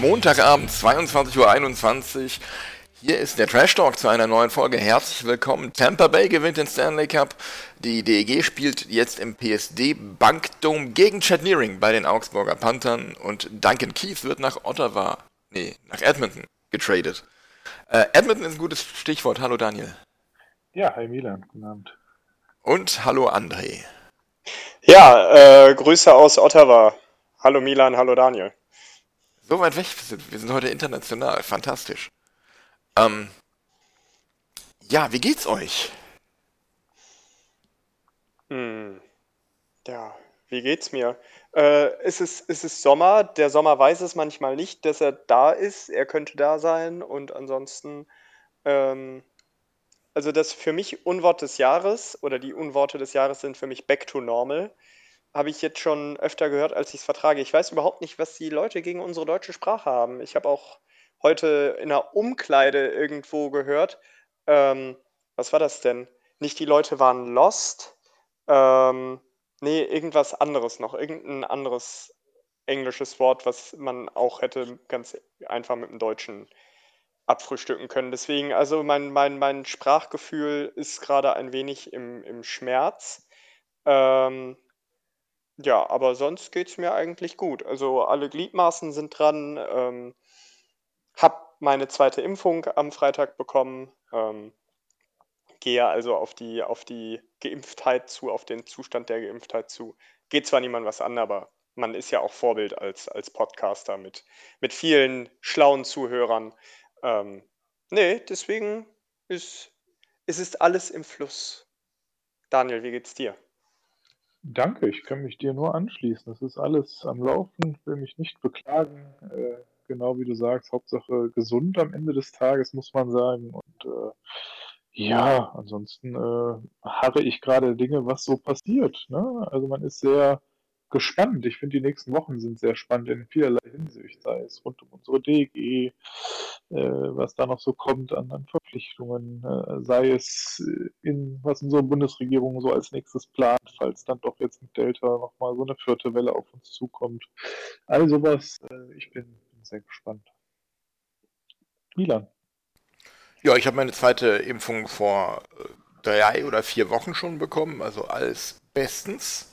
Montagabend, 22.21 Uhr. Hier ist der Trash Talk zu einer neuen Folge. Herzlich willkommen. Tampa Bay gewinnt den Stanley Cup. Die DEG spielt jetzt im PSD Bankdome gegen Chad Nearing bei den Augsburger Panthern und Duncan Keith wird nach Ottawa, nee, nach Edmonton getradet. Äh, Edmonton ist ein gutes Stichwort. Hallo Daniel. Ja, hi Milan, guten Abend. Und hallo André. Ja, äh, Grüße aus Ottawa. Hallo Milan, hallo Daniel. So weit weg sind wir. sind heute international. Fantastisch. Ähm, ja, wie geht's euch? Hm. Ja, wie geht's mir? Äh, es ist, es Sommer. Der Sommer weiß es manchmal nicht, dass er da ist. Er könnte da sein. Und ansonsten, ähm, also das für mich Unwort des Jahres oder die Unworte des Jahres sind für mich Back to Normal. Habe ich jetzt schon öfter gehört, als ich es vertrage. Ich weiß überhaupt nicht, was die Leute gegen unsere deutsche Sprache haben. Ich habe auch heute in einer Umkleide irgendwo gehört. Ähm, was war das denn? Nicht die Leute waren lost. Ähm, nee, irgendwas anderes noch. Irgendein anderes englisches Wort, was man auch hätte ganz einfach mit dem Deutschen abfrühstücken können. Deswegen, also mein, mein, mein Sprachgefühl ist gerade ein wenig im, im Schmerz. Ähm, ja, aber sonst geht es mir eigentlich gut. Also alle Gliedmaßen sind dran. Ähm, hab meine zweite Impfung am Freitag bekommen. Ähm, gehe also auf die, auf die Geimpftheit zu, auf den Zustand der Geimpftheit zu. Geht zwar niemand was an, aber man ist ja auch Vorbild als, als Podcaster mit, mit vielen schlauen Zuhörern. Ähm, nee, deswegen ist, ist es alles im Fluss. Daniel, wie geht's dir? Danke, ich kann mich dir nur anschließen. Es ist alles am Laufen, will mich nicht beklagen. Äh, genau wie du sagst, Hauptsache gesund am Ende des Tages, muss man sagen. Und äh, ja, ansonsten äh, harre ich gerade Dinge, was so passiert. Ne? Also man ist sehr gespannt. Ich finde, die nächsten Wochen sind sehr spannend in vielerlei Hinsicht, sei es rund um unsere DG, äh, was da noch so kommt an, an Verpflichtungen, äh, sei es in, was unsere Bundesregierung so als nächstes plant, falls dann doch jetzt mit Delta nochmal so eine vierte Welle auf uns zukommt. All sowas, äh, ich bin, bin sehr gespannt. Milan. Ja, ich habe meine zweite Impfung vor äh, drei oder vier Wochen schon bekommen, also alles bestens.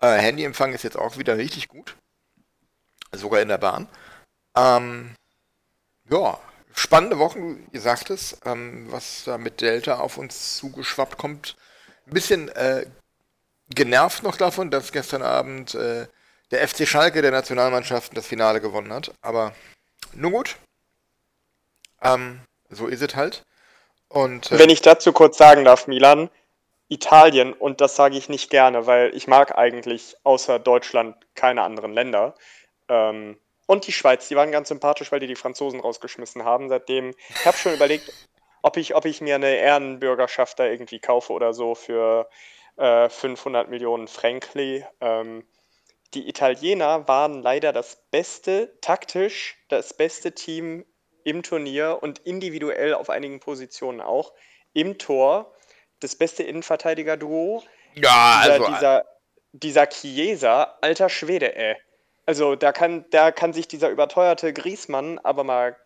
Äh, Handyempfang ist jetzt auch wieder richtig gut. Sogar in der Bahn. Ähm, ja, spannende Wochen, ihr sagt es, ähm, was da mit Delta auf uns zugeschwappt kommt. Ein bisschen äh, genervt noch davon, dass gestern Abend äh, der FC Schalke der Nationalmannschaften das Finale gewonnen hat. Aber nur gut. Ähm, so ist es halt. Und, äh, Wenn ich dazu kurz sagen darf, Milan, Italien, und das sage ich nicht gerne, weil ich mag eigentlich außer Deutschland keine anderen Länder. Ähm, und die Schweiz, die waren ganz sympathisch, weil die die Franzosen rausgeschmissen haben. Seitdem, ich habe schon überlegt, ob ich, ob ich mir eine Ehrenbürgerschaft da irgendwie kaufe oder so für äh, 500 Millionen Frankli. Ähm, die Italiener waren leider das beste, taktisch das beste Team im Turnier und individuell auf einigen Positionen auch. Im Tor das beste Innenverteidiger-Duo. Ja, dieser, also. Dieser, dieser Chiesa, alter Schwede, ey. Also da kann, da kann sich dieser überteuerte Griesmann aber mal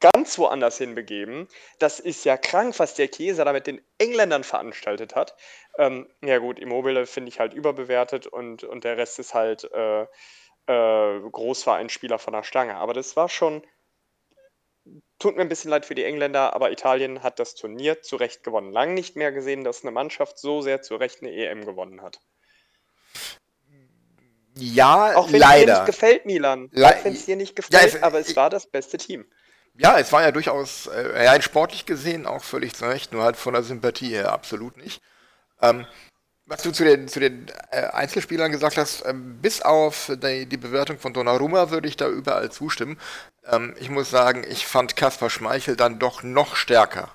ganz woanders hinbegeben. Das ist ja krank, was der Chiesa da mit den Engländern veranstaltet hat. Ähm, ja gut, Immobile finde ich halt überbewertet und, und der Rest ist halt äh, äh, Großvereinspieler von der Stange. Aber das war schon, Tut mir ein bisschen leid für die Engländer, aber Italien hat das Turnier zu Recht gewonnen. Lang nicht mehr gesehen, dass eine Mannschaft so sehr zu Recht eine EM gewonnen hat. Ja, Auch wenn leider. es dir nicht gefällt, Milan. Le auch wenn es dir nicht gefällt, ja, es, aber es war das beste Team. Ja, es war ja durchaus, äh, rein sportlich gesehen auch völlig zu Recht, nur halt von der Sympathie her absolut nicht. Ähm, was du zu den, zu den äh, Einzelspielern gesagt hast, ähm, bis auf die, die, Bewertung von Donnarumma würde ich da überall zustimmen. Ähm, ich muss sagen, ich fand Kaspar Schmeichel dann doch noch stärker.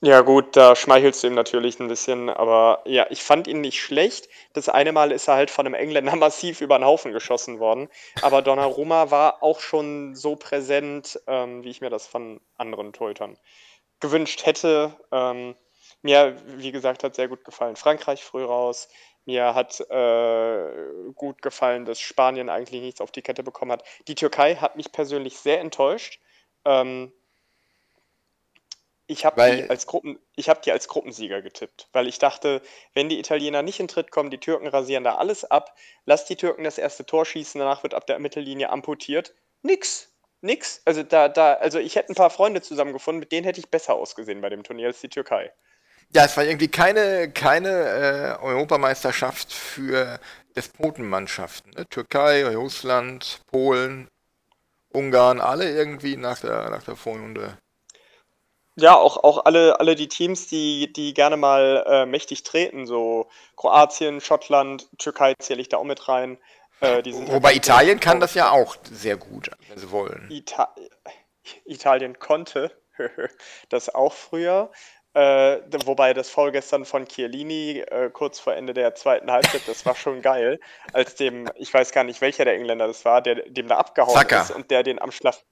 Ja, gut, da schmeichelst du ihm natürlich ein bisschen, aber ja, ich fand ihn nicht schlecht. Das eine Mal ist er halt von einem Engländer massiv über den Haufen geschossen worden. Aber Donnarumma war auch schon so präsent, ähm, wie ich mir das von anderen Torhütern gewünscht hätte. Ähm, mir, wie gesagt, hat sehr gut gefallen Frankreich früh raus. Mir hat äh, gut gefallen, dass Spanien eigentlich nichts auf die Kette bekommen hat. Die Türkei hat mich persönlich sehr enttäuscht. Ähm, ich habe die, als hab die als Gruppensieger getippt, weil ich dachte, wenn die Italiener nicht in Tritt kommen, die Türken rasieren da alles ab, lass die Türken das erste Tor schießen, danach wird ab der Mittellinie amputiert. Nix. Nix. Also da, da, also ich hätte ein paar Freunde zusammengefunden, mit denen hätte ich besser ausgesehen bei dem Turnier als die Türkei. Ja, es war irgendwie keine, keine äh, Europameisterschaft für Despotenmannschaften. Ne? Türkei, Russland, Polen, Ungarn, alle irgendwie nach der, nach der Vorrunde. Ja, auch, auch alle, alle die Teams, die, die gerne mal äh, mächtig treten, so Kroatien, Schottland, Türkei zähle ich da auch mit rein. Äh, Wobei Italien kann das ja auch sehr gut, wenn sie wollen. Ita Italien konnte das auch früher. Äh, wobei das Foul gestern von Chiellini äh, kurz vor Ende der zweiten Halbzeit, das war schon geil, als dem, ich weiß gar nicht welcher der Engländer das war, der dem da abgehauen Zacker. ist und der den am Schlaf.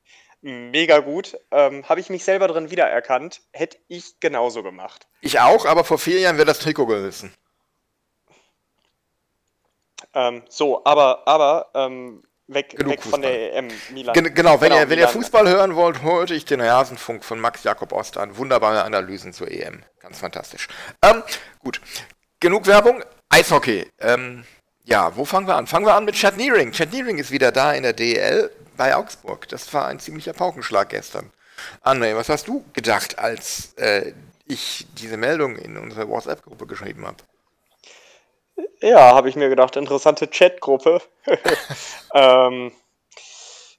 Mega gut. Ähm, Habe ich mich selber drin wiedererkannt. Hätte ich genauso gemacht. Ich auch, aber vor vier Jahren wäre das Trikot gerissen. Ähm, so, aber, aber ähm, weg, weg von der EM, Milan. Gen genau, wenn, genau, ihr, wenn ihr Fußball hören wollt, holt euch den Rasenfunk von Max Jakob Ost an. Wunderbare Analysen zur EM. Ganz fantastisch. Ähm, gut, genug Werbung. Eishockey. Ähm, ja, wo fangen wir an? Fangen wir an mit. Chad Nearing ist wieder da in der DEL bei Augsburg. Das war ein ziemlicher Paukenschlag gestern. André, was hast du gedacht, als äh, ich diese Meldung in unsere WhatsApp-Gruppe geschrieben habe? Ja, habe ich mir gedacht, interessante Chatgruppe. ähm,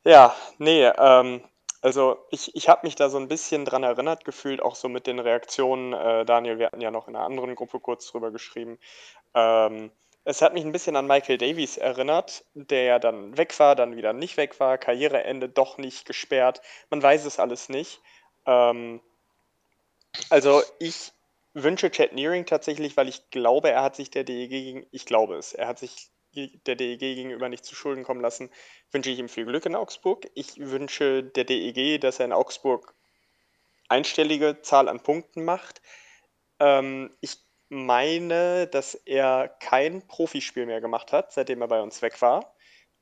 ja, nee, ähm, also ich, ich habe mich da so ein bisschen dran erinnert gefühlt, auch so mit den Reaktionen. Äh, Daniel, wir hatten ja noch in einer anderen Gruppe kurz drüber geschrieben. Ähm, es hat mich ein bisschen an Michael Davies erinnert, der ja dann weg war, dann wieder nicht weg war, Karriereende doch nicht gesperrt. Man weiß es alles nicht. Ähm, also ich wünsche Chad Nearing tatsächlich, weil ich glaube, er hat sich der DEG gegen, ich glaube es, er hat sich der DEG gegenüber nicht zu Schulden kommen lassen, wünsche ich ihm viel Glück in Augsburg. Ich wünsche der DEG, dass er in Augsburg einstellige Zahl an Punkten macht. Ähm, ich meine, dass er kein Profispiel mehr gemacht hat, seitdem er bei uns weg war.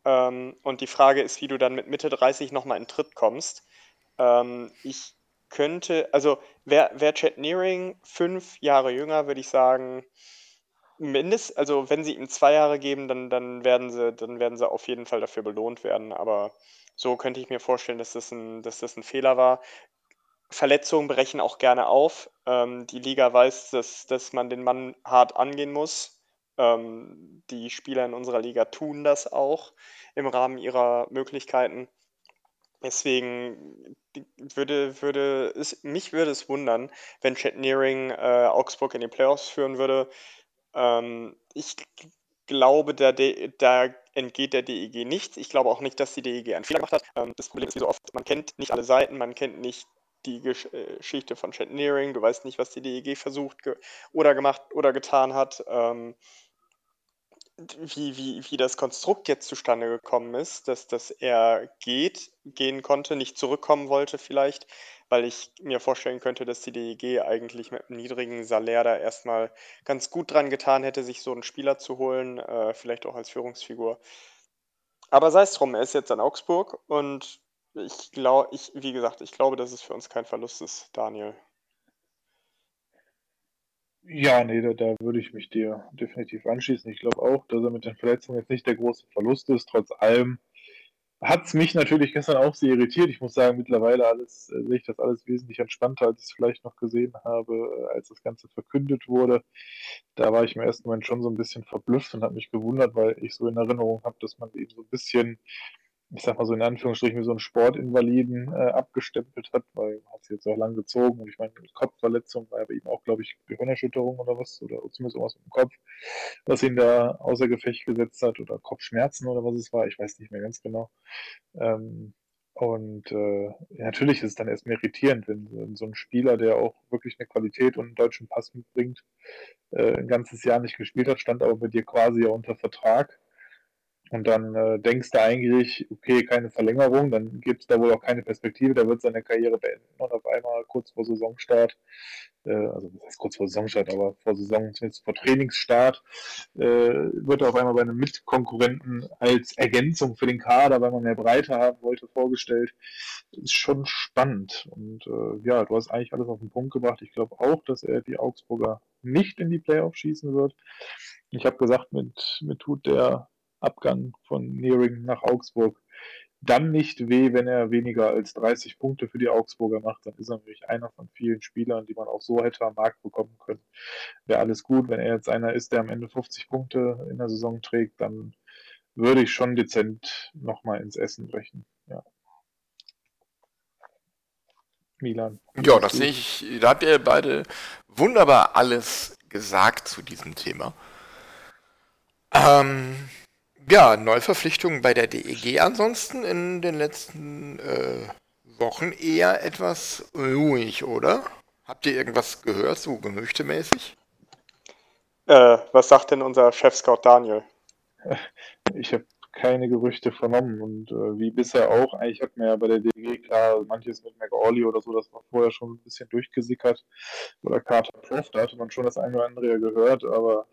Ähm, und die Frage ist, wie du dann mit Mitte 30 nochmal in Tritt kommst. Ähm, ich könnte, also wäre wär Chad Nearing fünf Jahre jünger, würde ich sagen, mindest, also wenn sie ihm zwei Jahre geben, dann, dann werden sie, dann werden sie auf jeden Fall dafür belohnt werden. Aber so könnte ich mir vorstellen, dass das ein, dass das ein Fehler war. Verletzungen brechen auch gerne auf. Ähm, die Liga weiß, dass, dass man den Mann hart angehen muss. Ähm, die Spieler in unserer Liga tun das auch im Rahmen ihrer Möglichkeiten. Deswegen würde, würde es, mich würde es wundern, wenn Chad Nearing äh, Augsburg in die Playoffs führen würde. Ähm, ich glaube, da, da entgeht der DEG nichts. Ich glaube auch nicht, dass die DEG einen Fehler gemacht hat. Ähm, das Problem ist wie so oft, man kennt nicht alle Seiten, man kennt nicht die Gesch äh, Geschichte von Chad Nearing, du weißt nicht, was die DEG versucht ge oder gemacht oder getan hat. Ähm, wie, wie, wie das Konstrukt jetzt zustande gekommen ist, dass, dass er geht, gehen konnte, nicht zurückkommen wollte vielleicht, weil ich mir vorstellen könnte, dass die DEG eigentlich mit einem niedrigen Salär da erstmal ganz gut dran getan hätte, sich so einen Spieler zu holen, äh, vielleicht auch als Führungsfigur. Aber sei es drum, er ist jetzt in Augsburg und ich glaube, ich, wie gesagt, ich glaube, dass es für uns kein Verlust ist, Daniel. Ja, nee, da, da würde ich mich dir definitiv anschließen. Ich glaube auch, dass er mit den Verletzungen jetzt nicht der große Verlust ist. Trotz allem hat es mich natürlich gestern auch sehr irritiert. Ich muss sagen, mittlerweile alles, äh, sehe ich das alles wesentlich entspannter, als ich es vielleicht noch gesehen habe, äh, als das Ganze verkündet wurde. Da war ich im ersten Moment schon so ein bisschen verblüfft und habe mich gewundert, weil ich so in Erinnerung habe, dass man eben so ein bisschen ich sag mal so in Anführungsstrichen, wie so einen Sportinvaliden äh, abgestempelt hat, weil er hat sich jetzt auch lang gezogen und ich meine, Kopfverletzung war bei ihm auch, glaube ich, Gehirnerschütterung oder was, oder zumindest irgendwas mit dem Kopf, was ihn da außer Gefecht gesetzt hat, oder Kopfschmerzen oder was es war, ich weiß nicht mehr ganz genau. Ähm, und äh, natürlich ist es dann erstmal irritierend, wenn, wenn so ein Spieler, der auch wirklich eine Qualität und einen deutschen Pass mitbringt, äh, ein ganzes Jahr nicht gespielt hat, stand aber bei dir quasi ja unter Vertrag und dann äh, denkst du eigentlich, okay, keine Verlängerung, dann gibt es da wohl auch keine Perspektive, der wird seine Karriere beenden und auf einmal kurz vor Saisonstart, äh, also das heißt kurz vor Saisonstart, aber vor Saison, zumindest vor Trainingsstart, äh, wird er auf einmal bei einem Mitkonkurrenten als Ergänzung für den Kader, weil man mehr Breite haben wollte, vorgestellt. Das ist schon spannend. Und äh, ja, du hast eigentlich alles auf den Punkt gebracht. Ich glaube auch, dass er die Augsburger nicht in die Playoffs schießen wird. Ich habe gesagt, mit, mit tut der Abgang von Nearing nach Augsburg dann nicht weh, wenn er weniger als 30 Punkte für die Augsburger macht. Dann ist er nämlich einer von vielen Spielern, die man auch so hätte am Markt bekommen können. Wäre alles gut. Wenn er jetzt einer ist, der am Ende 50 Punkte in der Saison trägt, dann würde ich schon dezent nochmal ins Essen brechen. Ja. Milan. Ja, das sehe ich. Da habt ihr beide wunderbar alles gesagt zu diesem Thema. Ähm, ja, Neuverpflichtungen bei der DEG ansonsten in den letzten äh, Wochen eher etwas ruhig, oder? Habt ihr irgendwas gehört, so gemüchtemäßig? Äh, was sagt denn unser Chef-Scout Daniel? Ich habe keine Gerüchte vernommen und äh, wie bisher auch, eigentlich hat man ja bei der DG klar, manches mit McAuley oder so, das war vorher schon ein bisschen durchgesickert oder Carter Prof, da hatte man schon das eine oder andere ja gehört, aber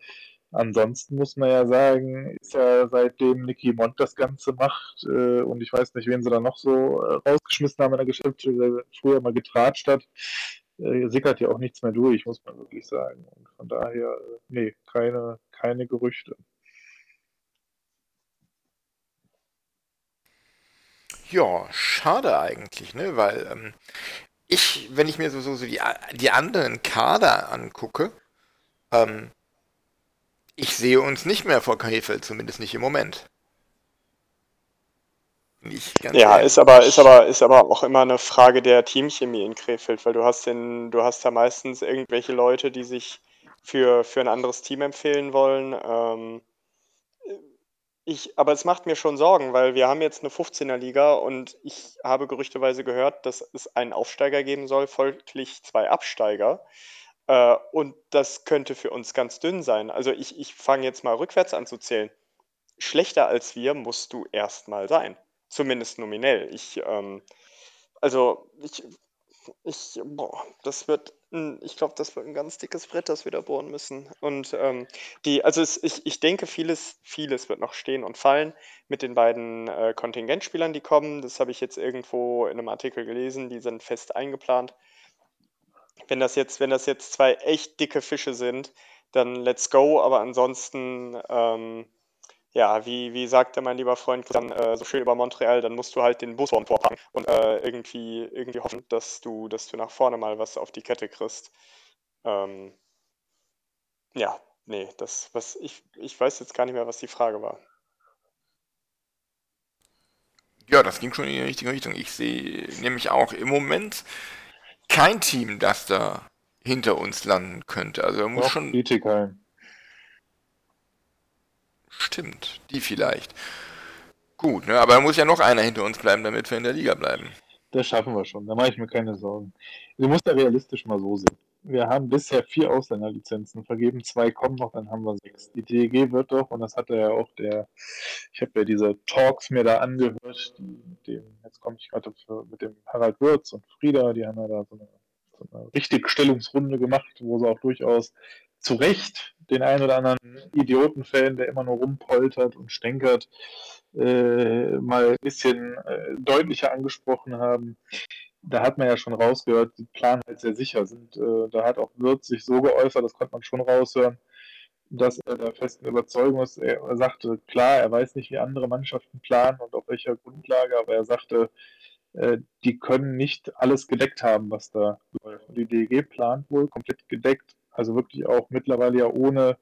Ansonsten muss man ja sagen, ist ja seitdem Nicky Mont das Ganze macht äh, und ich weiß nicht, wen sie da noch so äh, rausgeschmissen haben in der Geschäftsstelle, früher mal getratscht hat, äh, sickert ja auch nichts mehr durch, muss man wirklich sagen. Und von daher, äh, nee, keine, keine Gerüchte. Ja, schade eigentlich, ne? Weil ähm, ich, wenn ich mir so, so, so die, die anderen Kader angucke, ähm, ich sehe uns nicht mehr vor Krefeld, zumindest nicht im Moment. ja, ist aber, ist, aber, ist aber auch immer eine Frage der Teamchemie in Krefeld, weil du hast den, du hast da meistens irgendwelche Leute, die sich für, für ein anderes Team empfehlen wollen. Ähm, ich, aber es macht mir schon Sorgen, weil wir haben jetzt eine 15er Liga und ich habe gerüchteweise gehört, dass es einen Aufsteiger geben soll, folglich zwei Absteiger. Äh, und das könnte für uns ganz dünn sein. Also ich, ich fange jetzt mal rückwärts an zu zählen. Schlechter als wir musst du erstmal sein. Zumindest nominell. Ich, ähm, also ich, ich, boah, das wird, ich glaube, das wird ein ganz dickes Brett, das wir da bohren müssen. Und ähm, die, also es, ich, ich denke, vieles, vieles wird noch stehen und fallen mit den beiden äh, Kontingentspielern, die kommen. Das habe ich jetzt irgendwo in einem Artikel gelesen, die sind fest eingeplant wenn das jetzt, wenn das jetzt zwei echt dicke Fische sind, dann let's go. Aber ansonsten, ähm, ja, wie, wie sagte mein lieber Freund dann äh, so schön über Montreal, dann musst du halt den Bus vorpacken und äh, irgendwie, irgendwie hoffen, dass du, dass du nach vorne mal was auf die Kette kriegst. Ähm, ja, nee, das, was ich, ich weiß jetzt gar nicht mehr, was die Frage war. Ja, das ging schon in die richtige Richtung. Ich sehe nämlich auch im Moment kein Team, das da hinter uns landen könnte. Also muss Doch, schon. Bietigheim. Stimmt, die vielleicht. Gut, ne? aber da muss ja noch einer hinter uns bleiben, damit wir in der Liga bleiben. Das schaffen wir schon, da mache ich mir keine Sorgen. Du musst ja realistisch mal so sehen. Wir haben bisher vier Ausländerlizenzen vergeben, zwei kommen noch, dann haben wir sechs. Die DEG wird doch, und das hatte ja auch der, ich habe ja diese Talks mir da angehört, die, dem, jetzt komme ich gerade mit dem Harald Würz und Frieda, die haben ja da so eine, so eine Richtigstellungsrunde gemacht, wo sie auch durchaus zu Recht den einen oder anderen Idiotenfan, der immer nur rumpoltert und stänkert, äh, mal ein bisschen äh, deutlicher angesprochen haben da hat man ja schon rausgehört, die planen halt sehr sicher sind. Äh, da hat auch Wirtz sich so geäußert, das konnte man schon raushören, dass er der festen Überzeugung ist. Er, er sagte, klar, er weiß nicht, wie andere Mannschaften planen und auf welcher Grundlage, aber er sagte, äh, die können nicht alles gedeckt haben, was da läuft. Und die DEG plant wohl komplett gedeckt, also wirklich auch mittlerweile ja ohne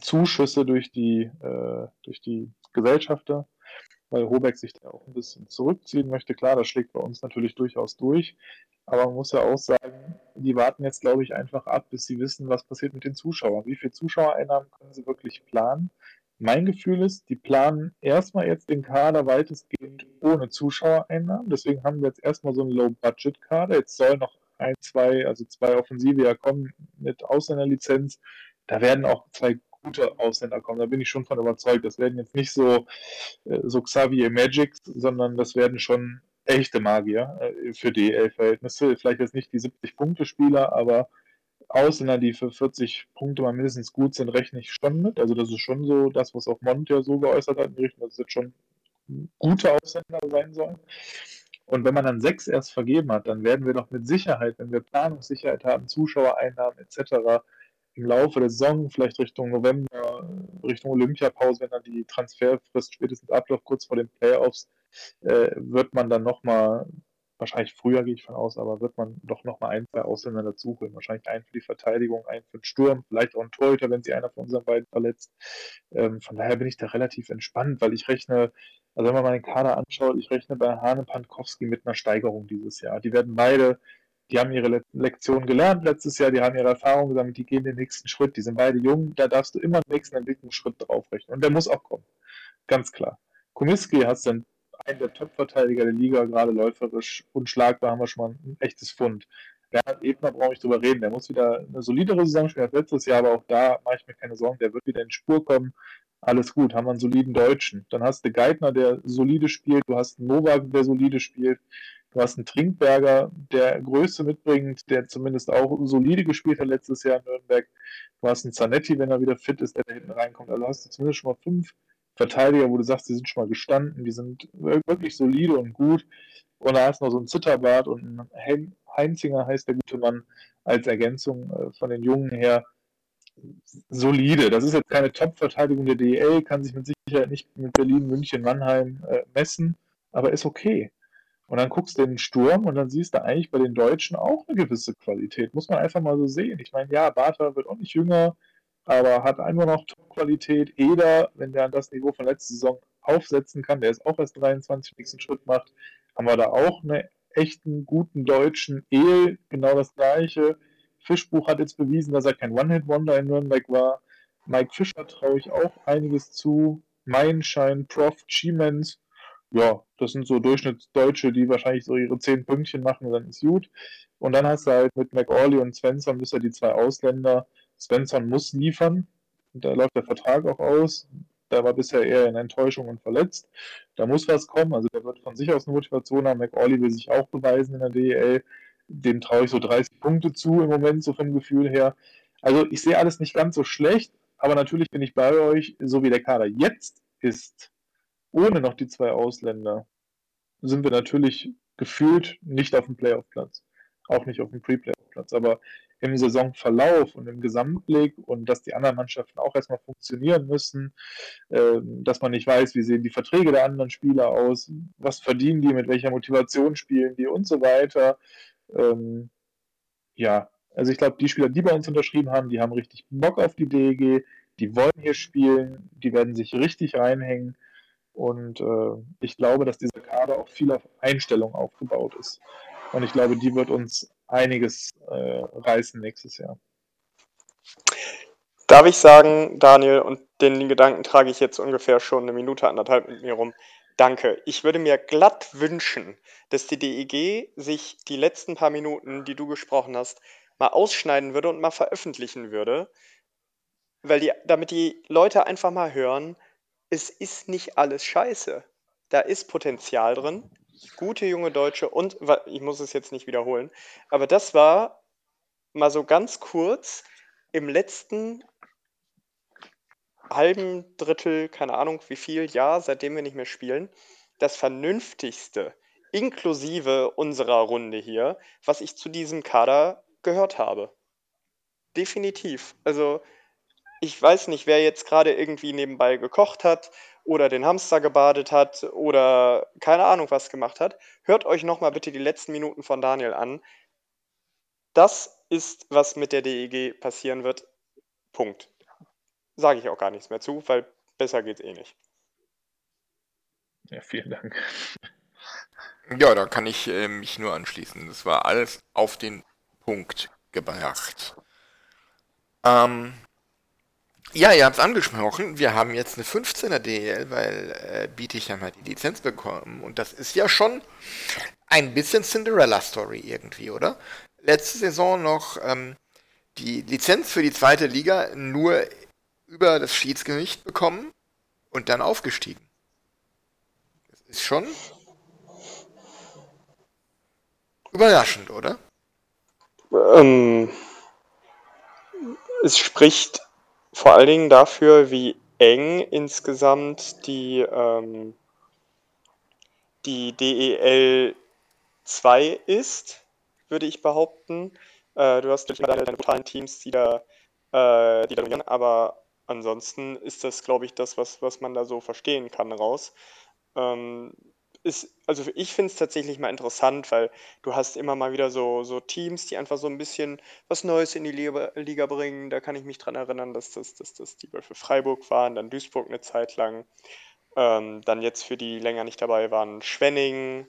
Zuschüsse durch die, äh, durch die Gesellschafter weil Hobeck sich da auch ein bisschen zurückziehen möchte. Klar, das schlägt bei uns natürlich durchaus durch. Aber man muss ja auch sagen, die warten jetzt, glaube ich, einfach ab, bis sie wissen, was passiert mit den Zuschauern. Wie viele Zuschauereinnahmen können sie wirklich planen? Mein Gefühl ist, die planen erstmal jetzt den Kader weitestgehend ohne Zuschauereinnahmen. Deswegen haben wir jetzt erstmal so einen Low-Budget-Kader. Jetzt soll noch ein, zwei, also zwei Offensive ja kommen mit Ausländerlizenz. Da werden auch zwei gute Ausländer kommen. Da bin ich schon von überzeugt. Das werden jetzt nicht so, äh, so Xavier Magics, sondern das werden schon echte Magier äh, für DL-Verhältnisse. Vielleicht jetzt nicht die 70-Punkte-Spieler, aber Ausländer, die für 40 Punkte mal mindestens gut sind, rechne ich schon mit. Also das ist schon so das, was auch Mont ja so geäußert hat in Richtung, dass es jetzt schon gute Ausländer sein sollen. Und wenn man dann sechs erst vergeben hat, dann werden wir doch mit Sicherheit, wenn wir Planungssicherheit haben, Zuschauereinnahmen etc., im Laufe der Saison, vielleicht Richtung November, Richtung Olympiapause, wenn dann die Transferfrist spätestens abläuft, kurz vor den Playoffs, äh, wird man dann nochmal, wahrscheinlich früher gehe ich von aus, aber wird man doch nochmal ein, zwei Ausländer dazu holen. Wahrscheinlich einen für die Verteidigung, einen für den Sturm, vielleicht auch einen Torhüter, wenn sich einer von unseren beiden verletzt. Ähm, von daher bin ich da relativ entspannt, weil ich rechne, also wenn man mal den Kader anschaut, ich rechne bei Hane Pankowski mit einer Steigerung dieses Jahr. Die werden beide die haben ihre Lektion gelernt letztes Jahr, die haben ihre Erfahrung gesammelt, die gehen den nächsten Schritt. Die sind beide jung, da darfst du immer den nächsten Entwicklungsschritt draufrechnen. Und der muss auch kommen. Ganz klar. Komiski hast dann einen der Top-Verteidiger der Liga, gerade läuferisch unschlagbar, haben wir schon mal ein echtes Fund. Bernhard Ebner brauche ich drüber reden. Der muss wieder eine solidere Saison spielen als letztes Jahr, aber auch da mache ich mir keine Sorgen. Der wird wieder in Spur kommen. Alles gut, haben wir einen soliden Deutschen. Dann hast du Geithner, der solide spielt. Du hast einen Novak, der solide spielt. Du hast einen Trinkberger, der Größe mitbringt, der zumindest auch solide gespielt hat letztes Jahr in Nürnberg. Du hast einen Zanetti, wenn er wieder fit ist, der da hinten reinkommt. Also hast du zumindest schon mal fünf Verteidiger, wo du sagst, die sind schon mal gestanden, die sind wirklich solide und gut. Und da hast du noch so einen Zitterbart und einen Heinzinger heißt der gute Mann als Ergänzung äh, von den Jungen her. Solide. Das ist jetzt keine Top-Verteidigung der DEL, kann sich mit Sicherheit nicht mit Berlin, München, Mannheim äh, messen, aber ist okay. Und dann guckst du in den Sturm und dann siehst du eigentlich bei den Deutschen auch eine gewisse Qualität. Muss man einfach mal so sehen. Ich meine, ja, Bartha wird auch nicht jünger, aber hat einfach noch Top-Qualität. Eder, wenn der an das Niveau von letzter Saison aufsetzen kann, der ist auch erst 23, nächsten Schritt macht, haben wir da auch einen echten, guten Deutschen. Ehl, genau das Gleiche. Fischbuch hat jetzt bewiesen, dass er kein One-Hit-Wonder in Nürnberg war. Mike Fischer traue ich auch einiges zu. Meinschein, Prof, Chiemens, ja, das sind so Durchschnittsdeutsche, die wahrscheinlich so ihre zehn Pünktchen machen, dann ist gut. Und dann hast du halt mit McAuley und Svensson bist ja die zwei Ausländer. Svensson muss liefern. Da läuft der Vertrag auch aus. Da war bisher eher in Enttäuschung und verletzt. Da muss was kommen. Also der wird von sich aus eine Motivation haben. McAuley will sich auch beweisen in der DEL. Dem traue ich so 30 Punkte zu im Moment, so vom Gefühl her. Also ich sehe alles nicht ganz so schlecht, aber natürlich bin ich bei euch, so wie der Kader jetzt ist, ohne noch die zwei Ausländer sind wir natürlich gefühlt nicht auf dem Playoff-Platz. Auch nicht auf dem Pre-Playoff-Platz. Aber im Saisonverlauf und im Gesamtblick und dass die anderen Mannschaften auch erstmal funktionieren müssen, äh, dass man nicht weiß, wie sehen die Verträge der anderen Spieler aus, was verdienen die, mit welcher Motivation spielen die und so weiter. Ähm, ja, also ich glaube, die Spieler, die bei uns unterschrieben haben, die haben richtig Bock auf die DEG, die wollen hier spielen, die werden sich richtig reinhängen. Und äh, ich glaube, dass dieser Kader auch viel auf Einstellung aufgebaut ist. Und ich glaube, die wird uns einiges äh, reißen nächstes Jahr. Darf ich sagen, Daniel, und den Gedanken trage ich jetzt ungefähr schon eine Minute, anderthalb mit mir rum. Danke. Ich würde mir glatt wünschen, dass die DEG sich die letzten paar Minuten, die du gesprochen hast, mal ausschneiden würde und mal veröffentlichen würde. Weil die, damit die Leute einfach mal hören, es ist nicht alles scheiße. Da ist Potenzial drin. Gute junge Deutsche und ich muss es jetzt nicht wiederholen, aber das war mal so ganz kurz im letzten halben Drittel, keine Ahnung wie viel Jahr, seitdem wir nicht mehr spielen, das vernünftigste, inklusive unserer Runde hier, was ich zu diesem Kader gehört habe. Definitiv. Also ich weiß nicht, wer jetzt gerade irgendwie nebenbei gekocht hat oder den Hamster gebadet hat oder keine Ahnung was gemacht hat. Hört euch nochmal bitte die letzten Minuten von Daniel an. Das ist, was mit der DEG passieren wird. Punkt. Sage ich auch gar nichts mehr zu, weil besser geht's eh nicht. Ja, vielen Dank. Ja, da kann ich äh, mich nur anschließen. Das war alles auf den Punkt gebracht. Ähm, ja, ihr habt es angesprochen. Wir haben jetzt eine 15er DL, weil äh, Bietigheim hat die Lizenz bekommen. Und das ist ja schon ein bisschen Cinderella-Story irgendwie, oder? Letzte Saison noch ähm, die Lizenz für die zweite Liga nur über das Schiedsgericht bekommen und dann aufgestiegen. Das ist schon überraschend, oder? Ähm, es spricht vor allen Dingen dafür, wie eng insgesamt die, ähm, die DEL 2 ist, würde ich behaupten. Äh, du hast natürlich deine, deine brutalen Teams, die da, äh, aber ansonsten ist das, glaube ich, das, was, was man da so verstehen kann raus. Ähm, ist, also ich finde es tatsächlich mal interessant, weil du hast immer mal wieder so, so Teams, die einfach so ein bisschen was Neues in die Liga, bringen. Da kann ich mich dran erinnern, dass das, dass das die für Freiburg waren, dann Duisburg eine Zeit lang. Ähm, dann jetzt für die länger nicht dabei waren Schwenning.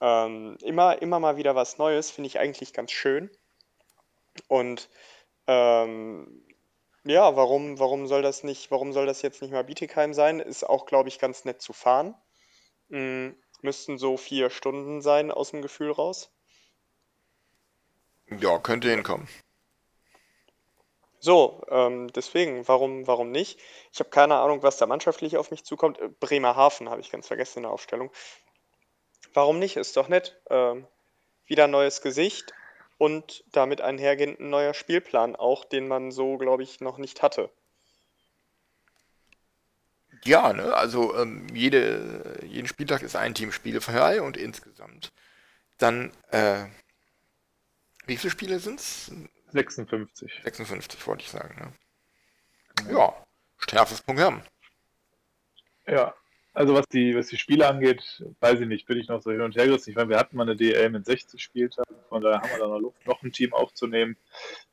Ähm, immer, immer mal wieder was Neues, finde ich eigentlich ganz schön. Und ähm, ja, warum, warum soll das nicht, warum soll das jetzt nicht mal Bietigheim sein? Ist auch, glaube ich, ganz nett zu fahren. Mhm müssten so vier Stunden sein aus dem Gefühl raus. Ja, könnte hinkommen. So, ähm, deswegen, warum, warum nicht? Ich habe keine Ahnung, was da mannschaftlich auf mich zukommt. Äh, Bremerhaven habe ich ganz vergessen in der Aufstellung. Warum nicht? Ist doch nett. Ähm, wieder ein neues Gesicht und damit einhergehend ein neuer Spielplan, auch den man so, glaube ich, noch nicht hatte. Ja, ne? Also ähm, jede, jeden Spieltag ist ein Team spielfrei und insgesamt dann, äh, wie viele Spiele sind es? 56. 56, wollte ich sagen, ne? Genau. Ja, schärfes Programm. Ja, also was die, was die Spiele angeht, weiß ich nicht, bin ich noch so hin und her gerissen. Ich meine, wir hatten mal eine DL mit 60 Spieltagen, von daher haben wir da noch Luft, noch ein Team aufzunehmen.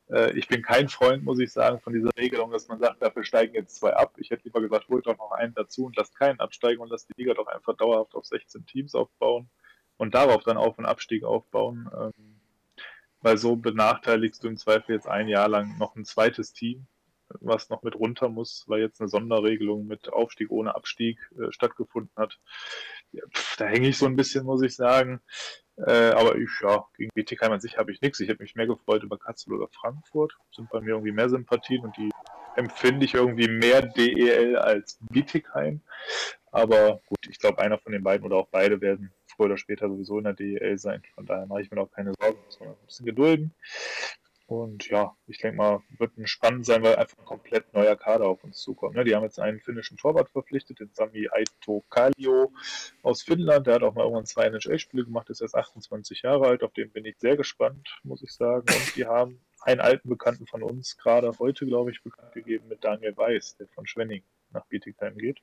Äh, ich bin kein Freund, muss ich sagen, von dieser Regelung, dass man sagt, dafür steigen jetzt zwei ab. Ich hätte lieber gesagt, holt doch noch einen dazu und lasst keinen absteigen und lasst die Liga doch einfach dauerhaft auf 16 Teams aufbauen und darauf dann Auf- und Abstieg aufbauen. Ähm, weil so benachteiligst du im Zweifel jetzt ein Jahr lang noch ein zweites Team, was noch mit runter muss, weil jetzt eine Sonderregelung mit Aufstieg ohne Abstieg äh, stattgefunden hat. Da hänge ich so ein bisschen, muss ich sagen. Äh, aber ich, ja, gegen BTK an sich habe ich nichts. Ich hätte mich mehr gefreut über Kassel oder Frankfurt. Sind bei mir irgendwie mehr Sympathien und die empfinde ich irgendwie mehr DEL als Bietigheim. Aber gut, ich glaube, einer von den beiden oder auch beide werden früher oder später sowieso in der DEL sein. Von daher mache ich mir auch keine Sorgen. Muss man ein bisschen gedulden. Und ja, ich denke mal, wird spannend sein, weil einfach ein komplett neuer Kader auf uns zukommt. Ne? Die haben jetzt einen finnischen Torwart verpflichtet, den Sami Aito Kallio aus Finnland. Der hat auch mal irgendwann zwei NHL-Spiele gemacht, ist erst 28 Jahre alt. Auf den bin ich sehr gespannt, muss ich sagen. Und die haben einen alten Bekannten von uns gerade heute, glaube ich, bekannt gegeben mit Daniel Weiß, der von Schwenning nach Bietigheim geht.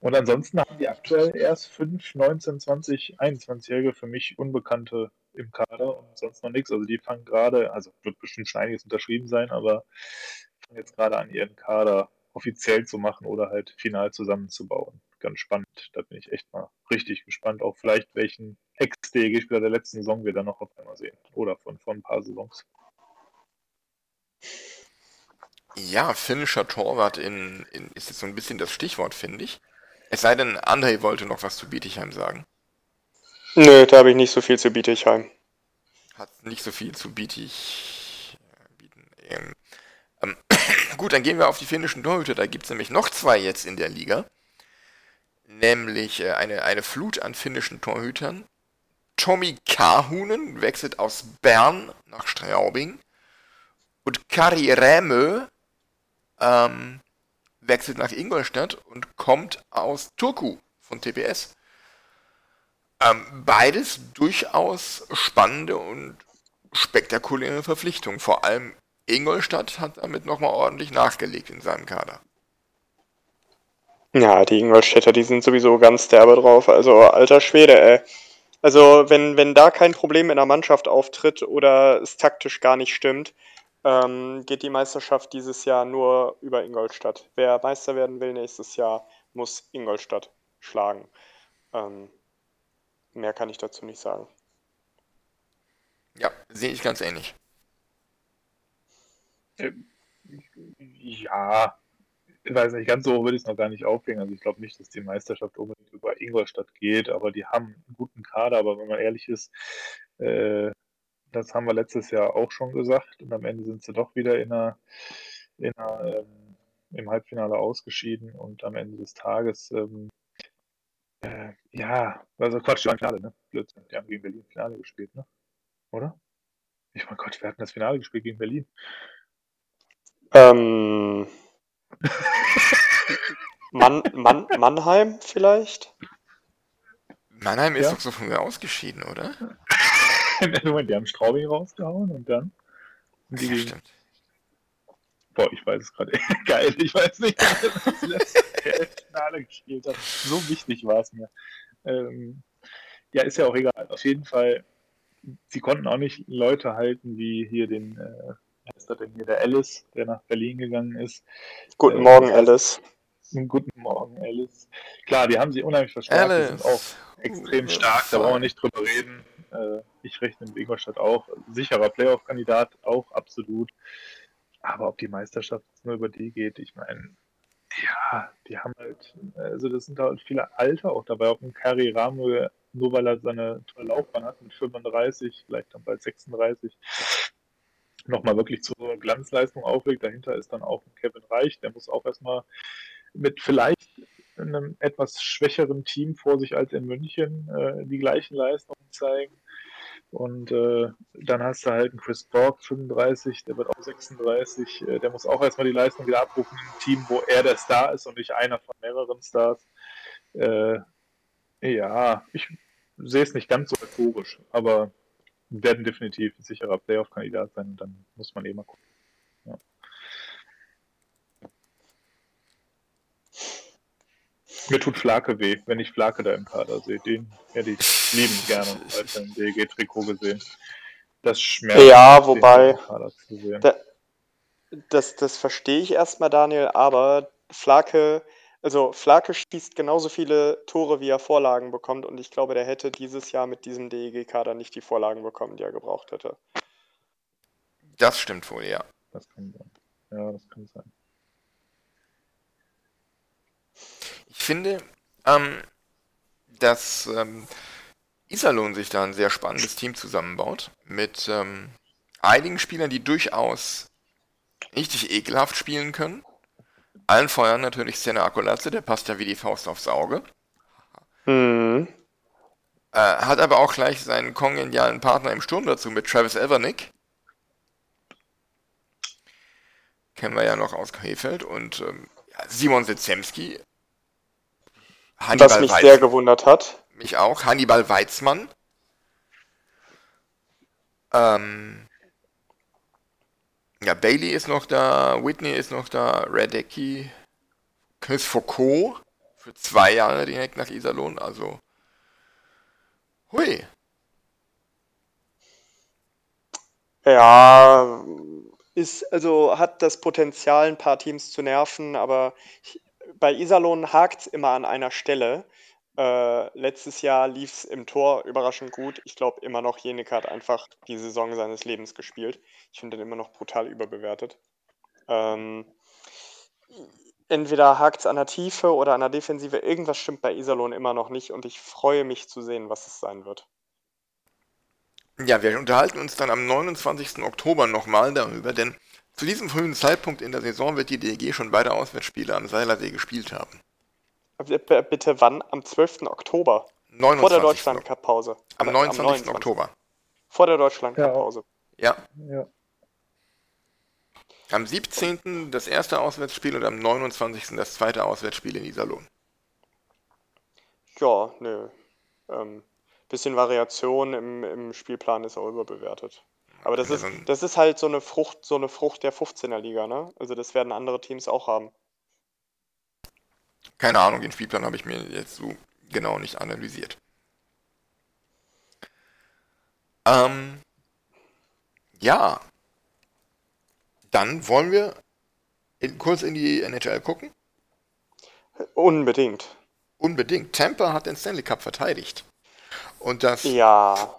Und ansonsten haben die aktuell erst 5, 19, 20, 21-Jährige für mich Unbekannte im Kader und sonst noch nichts. Also die fangen gerade, also wird bestimmt schon einiges unterschrieben sein, aber fangen jetzt gerade an, ihren Kader offiziell zu machen oder halt final zusammenzubauen. Ganz spannend. Da bin ich echt mal richtig gespannt. Auch vielleicht, welchen Ex-DEG-Spieler der letzten Saison wir dann noch auf einmal sehen. Oder von, von ein paar Saisons. Ja, finnischer Torwart in, in, ist jetzt so ein bisschen das Stichwort, finde ich. Es sei denn, André wollte noch was zu Bietigheim sagen. Nö, da habe ich nicht so viel zu Bietigheim. Hat nicht so viel zu Bietig. Bieten. Ähm, ähm, gut, dann gehen wir auf die finnischen Torhüter. Da gibt es nämlich noch zwei jetzt in der Liga. Nämlich äh, eine, eine Flut an finnischen Torhütern. Tommy Kahunen wechselt aus Bern nach Straubing. Und Kari Rämö ähm, wechselt nach Ingolstadt und kommt aus Turku von TPS. Ähm, beides durchaus spannende und spektakuläre Verpflichtungen. Vor allem Ingolstadt hat damit nochmal ordentlich nachgelegt in seinem Kader. Ja, die Ingolstädter, die sind sowieso ganz derbe drauf. Also, alter Schwede, ey. Also, wenn, wenn da kein Problem in der Mannschaft auftritt oder es taktisch gar nicht stimmt, ähm, geht die Meisterschaft dieses Jahr nur über Ingolstadt. Wer Meister werden will nächstes Jahr, muss Ingolstadt schlagen. Ähm, mehr kann ich dazu nicht sagen. Ja, sehe ich ganz ähnlich. Ja, ich weiß nicht, ganz so würde ich es noch gar nicht aufhängen. Also ich glaube nicht, dass die Meisterschaft unbedingt über Ingolstadt geht, aber die haben einen guten Kader, aber wenn man ehrlich ist, äh, das haben wir letztes Jahr auch schon gesagt und am Ende sind sie doch wieder in einer, in einer ähm, im Halbfinale ausgeschieden und am Ende des Tages, ähm, äh, ja, also Quatsch, die waren Finale, ne? Blödsinn, die haben gegen Berlin Finale gespielt, ne? Oder? Ich mein Gott, wir hatten das Finale gespielt gegen Berlin. Ähm, Mann, Mann, Mannheim vielleicht? Mannheim ist Ja. doch so früh ausgeschieden, oder? Moment, die haben Straubing rausgehauen und dann die Ja, gegen stimmt. Boah, ich weiß es gerade. Geil, ich weiß nicht, wer das letzte Finale gespielt hat. So wichtig war es mir. Ähm, ja, ist ja auch egal. Auf jeden Fall, sie konnten auch nicht Leute halten wie hier den, äh, wer ist das denn hier, der Alice, der nach Berlin gegangen ist. Guten Äh, Morgen, Alice. Guten Morgen, Alice. Klar, die haben sie unheimlich verstärkt. Die sind auch Alice. extrem stark, da brauchen wir nicht drüber reden. Äh, ich rechne mit Ingolstadt auch. Sicherer Playoff-Kandidat, auch absolut. Aber ob die Meisterschaft jetzt nur über die geht, ich meine, ja, die haben halt, also das sind halt viele Alte auch dabei, auch ein Kari Ramo, nur weil er seine tolle Laufbahn hat mit 35, vielleicht dann bald 36, nochmal wirklich zur Glanzleistung auflegt. Dahinter ist dann auch ein Kevin Reich, der muss auch erstmal mit vielleicht einem etwas schwächeren Team vor sich als in München äh, die gleichen Leistungen zeigen. Und äh, dann hast du halt einen Chris Borg, 35, der wird auch 36. Äh, der muss auch erstmal die Leistung wieder abrufen im Team, wo er der Star ist und nicht einer von mehreren Stars. Äh, ja, ich sehe es nicht ganz so euphorisch, aber werden definitiv ein sicherer Playoff-Kandidat sein und dann muss man eh mal gucken. Mir tut Flake weh, wenn ich Flake da im Kader sehe. Den hätte ich liebend gerne als ein DG-Trikot gesehen. Das schmerzt, Ja, wobei- im Kader zu sehen. Da- Das, das verstehe ich erstmal, Daniel, aber Flake, also Flake schießt genauso viele Tore, wie er Vorlagen bekommt und ich glaube, der hätte dieses Jahr mit diesem DEG-Kader nicht die Vorlagen bekommen, die er gebraucht hätte. Das stimmt wohl, ja. Das kann sein. Ja, das kann sein. Ich finde, ähm, dass ähm, Iserlohn sich da ein sehr spannendes Team zusammenbaut. Mit ähm, einigen Spielern, die durchaus richtig ekelhaft spielen können. Allen Feuern natürlich Sena Akolatze, der passt ja wie die Faust aufs Auge. Mhm. Äh, hat aber auch gleich seinen kongenialen Partner im Sturm dazu mit Travis Evernick. Kennen wir ja noch aus Krefeld. Und ähm, Simon Sitzemski. Was mich sehr gewundert hat. mich auch. Hannibal Weizmann. Ähm, ja, Bailey ist noch da, Whitney ist noch da, Radecki, Chris Foucault für zwei Jahre direkt nach Iserlohn, also hui. Ja, ist, also hat das Potenzial, ein paar Teams zu nerven, aber ich, bei Iserlohn hakt es immer an einer Stelle. Äh, letztes Jahr lief es im Tor überraschend gut. Ich glaube immer noch, Jeneke hat einfach die Saison seines Lebens gespielt. Ich finde den immer noch brutal überbewertet. Ähm, entweder hakt es an der Tiefe oder an der Defensive. Irgendwas stimmt bei Iserlohn immer noch nicht und ich freue mich zu sehen, was es sein wird. Ja, wir unterhalten uns dann am 29. Oktober nochmal darüber, denn zu diesem frühen Zeitpunkt in der Saison wird die DEG schon beide Auswärtsspiele am Seilersee gespielt haben. B- Bitte wann? Am 12. Oktober. 29. Vor der Deutschland-Cup-Pause. Am Aber 29. Oktober. Vor der Deutschland-Cup-Pause. Ja, Ja. am 17. das erste Auswärtsspiel und am 29. das zweite Auswärtsspiel in Iserlohn. Ja, nö. Ähm, bisschen Variation im, im Spielplan ist auch überbewertet. Aber das ist, das ist halt so eine Frucht, so eine Frucht der 15er Liga, ne? Also das werden andere Teams auch haben. Keine Ahnung, den Spielplan habe ich mir jetzt so genau nicht analysiert. Ähm, ja. Dann wollen wir in, kurz in die NHL gucken. Unbedingt. unbedingt. Tampa hat den Stanley Cup verteidigt. Und das Ja,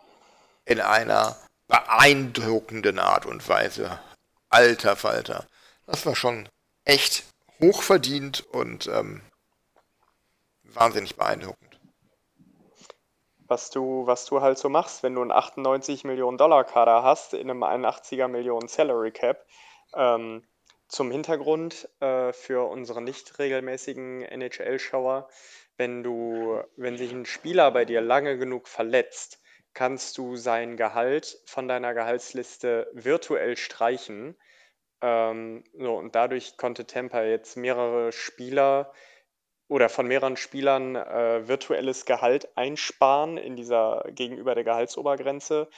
in einer beeindruckenden Art und Weise. Alter Falter. Das war schon echt hochverdient und ähm, wahnsinnig beeindruckend. was du, was du halt so machst, wenn du einen 98 Millionen Dollar Kader hast in einem 81er Millionen Salary Cap. Ähm, zum Hintergrund äh, für unsere nicht regelmäßigen NHL-Schauer, wenn du, wenn sich ein Spieler bei dir lange genug verletzt, kannst du sein Gehalt von deiner Gehaltsliste virtuell streichen. Ähm, so, und dadurch konnte Tampa jetzt mehrere Spieler oder von mehreren Spielern äh, virtuelles Gehalt einsparen in dieser gegenüber der Gehaltsobergrenze.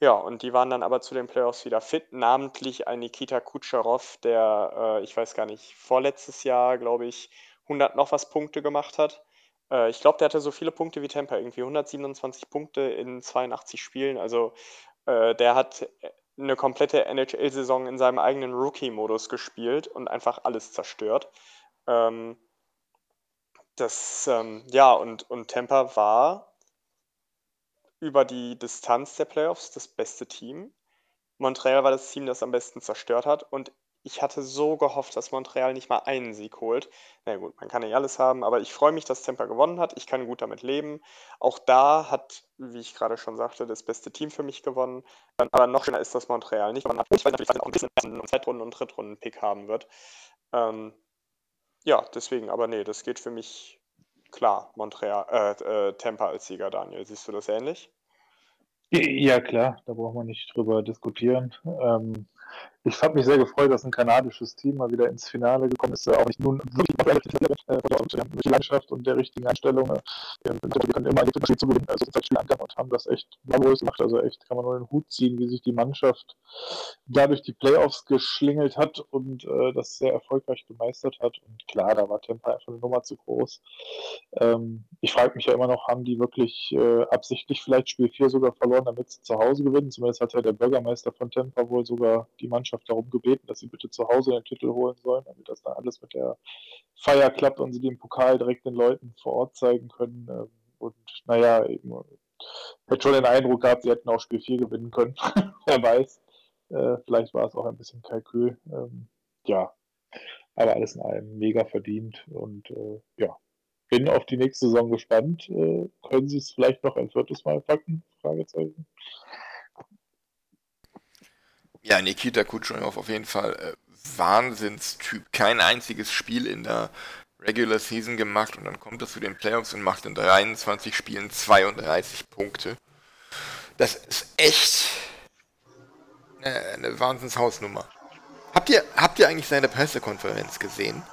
Ja, und die waren dann aber zu den Playoffs wieder fit, namentlich ein Nikita Kucherov, der, äh, ich weiß gar nicht, vorletztes Jahr, glaube ich, 100 noch was Punkte gemacht hat. Äh, ich glaube, der hatte so viele Punkte wie Tampa, irgendwie 127 Punkte in 82 Spielen. Also äh, der hat eine komplette NHL-Saison in seinem eigenen Rookie-Modus gespielt und einfach alles zerstört. Ähm, das, ähm, ja, und, und Tampa war über die Distanz der Playoffs das beste Team. Montreal war das Team, das am besten zerstört hat. Und ich hatte so gehofft, dass Montreal nicht mal einen Sieg holt. Na gut, man kann nicht alles haben, aber ich freue mich, dass Tampa gewonnen hat. Ich kann gut damit leben. Auch da hat, wie ich gerade schon sagte, das beste Team für mich gewonnen. Aber noch schöner ist, dass Montreal nicht gewonnen hat. Ich weiß natürlich, dass er auch ein bisschen Zweitrunden- und Drittrunden-Pick haben wird. Ähm, ja, deswegen, aber nee, das geht für mich klar, Montreal, äh, äh, Tampa als Sieger, Daniel. Siehst du das ähnlich? Ja, klar, da braucht man nicht drüber diskutieren. Ähm, ich habe mich sehr gefreut, dass ein kanadisches Team mal wieder ins Finale gekommen ist. Auch nicht nun wirklich äh, mit der Leidenschaft und der richtigen Einstellung. Äh, wir können immer ein Spiel zu gewinnen, also das Spiel angegangen und haben das echt bravourös gemacht. Also echt kann man nur den Hut ziehen, wie sich die Mannschaft dadurch die Playoffs geschlingelt hat und äh, das sehr erfolgreich gemeistert hat. Und klar, da war Tempo einfach eine Nummer zu groß. Ähm, ich frage mich ja immer noch, haben die wirklich äh, absichtlich vielleicht Spiel 4 sogar verloren, damit sie zu Hause gewinnen? Zumindest hat ja der Bürgermeister von Tampa wohl sogar die Mannschaft darum gebeten, dass sie bitte zu Hause den Titel holen sollen, damit das dann alles mit der Feier klappt und sie den Pokal direkt den Leuten vor Ort zeigen können. Ähm, und naja, eben, hätte schon den Eindruck gehabt, sie hätten auch Spiel 4 gewinnen können. Wer weiß. Äh, vielleicht war es auch ein bisschen Kalkül. Ähm, ja, aber alles in allem mega verdient und äh, ja, bin auf die nächste Saison gespannt. Äh, können Sie es vielleicht noch ein viertes Mal packen? Fragezeichen. Ja, Nikita Kucherov auf jeden Fall äh, Wahnsinnstyp. Kein einziges Spiel in der Regular Season gemacht und dann kommt er zu den Playoffs und macht in 23 Spielen 32 Punkte. Das ist echt eine, eine Wahnsinnshausnummer. Habt ihr, habt ihr eigentlich seine Pressekonferenz gesehen?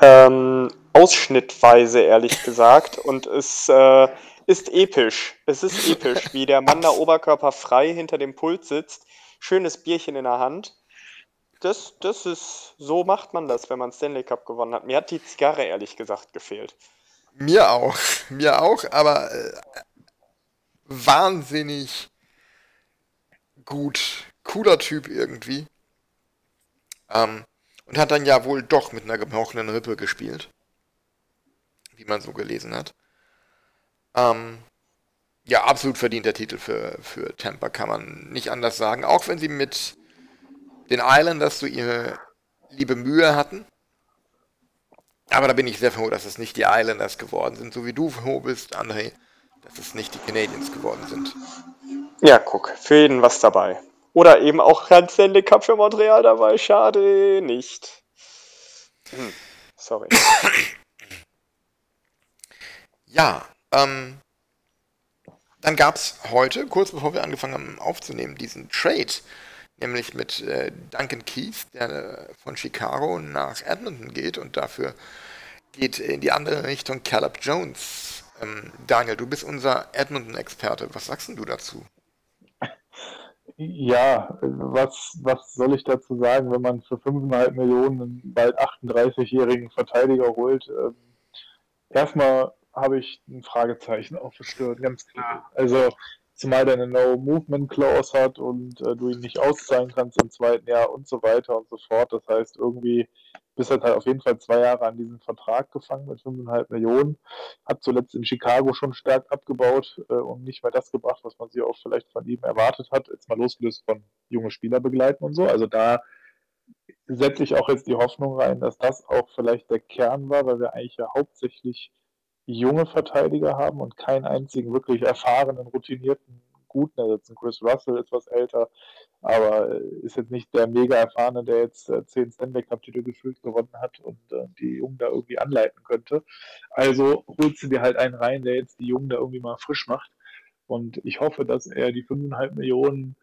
Ähm, ausschnittweise, ehrlich gesagt. Und es äh, ist episch. Es ist episch, wie der Mann da oberkörperfrei hinter dem Pult sitzt, schönes Bierchen in der Hand. Das, das ist, so macht man das, wenn man Stanley Cup gewonnen hat. Mir hat die Zigarre ehrlich gesagt gefehlt. Mir auch, mir auch, aber äh, wahnsinnig gut, cooler Typ irgendwie. Ähm, und hat dann ja wohl doch mit einer gebrochenen Rippe gespielt. Wie man so gelesen hat. Ähm, ja, absolut verdient der Titel für, für Tampa, kann man nicht anders sagen. Auch wenn sie mit den Islanders so ihre liebe Mühe hatten. Aber da bin ich sehr froh, dass es nicht die Islanders geworden sind, so wie du froh bist, André, dass es nicht die Canadiens geworden sind. Ja, guck, für jeden was dabei. Oder eben auch kein Stanley Cup für Montreal dabei. Schade nicht. Hm, sorry. Ja, ähm, dann gab es heute, kurz bevor wir angefangen haben aufzunehmen, diesen Trade, nämlich mit äh, Duncan Keith, der äh, von Chicago nach Edmonton geht und dafür geht in die andere Richtung Caleb Jones. Ähm, Daniel, du bist unser Edmonton-Experte. Was sagst du dazu? Ja, was, was soll ich dazu sagen, wenn man für 5,5 Millionen einen bald 38-jährigen Verteidiger holt? Ähm, erstmal habe ich ein Fragezeichen aufgestellt, ganz klar. Also, zumal der eine No-Movement-Clause hat und äh, du ihn nicht auszahlen kannst im zweiten Jahr und so weiter und so fort. Das heißt, irgendwie bist halt, halt auf jeden Fall zwei Jahre an diesem Vertrag gefangen mit 5,5 Millionen. Hat zuletzt in Chicago schon stark abgebaut äh, und nicht mehr das gebracht, was man sich auch vielleicht von ihm erwartet hat. Jetzt mal losgelöst von junge Spieler begleiten und so. Also da setze ich auch jetzt die Hoffnung rein, dass das auch vielleicht der Kern war, weil wir eigentlich ja hauptsächlich junge Verteidiger haben und keinen einzigen wirklich erfahrenen, routinierten Guten ersetzen. Chris Russell ist was älter, aber ist jetzt nicht der mega erfahrene, der jetzt äh, zehn Stanley Cup-Titel gefühlt gewonnen hat und äh, die Jungen da irgendwie anleiten könnte. Also holst du dir halt einen rein, der jetzt die Jungen da irgendwie mal frisch macht. Und ich hoffe, dass er die 5,5 Millionen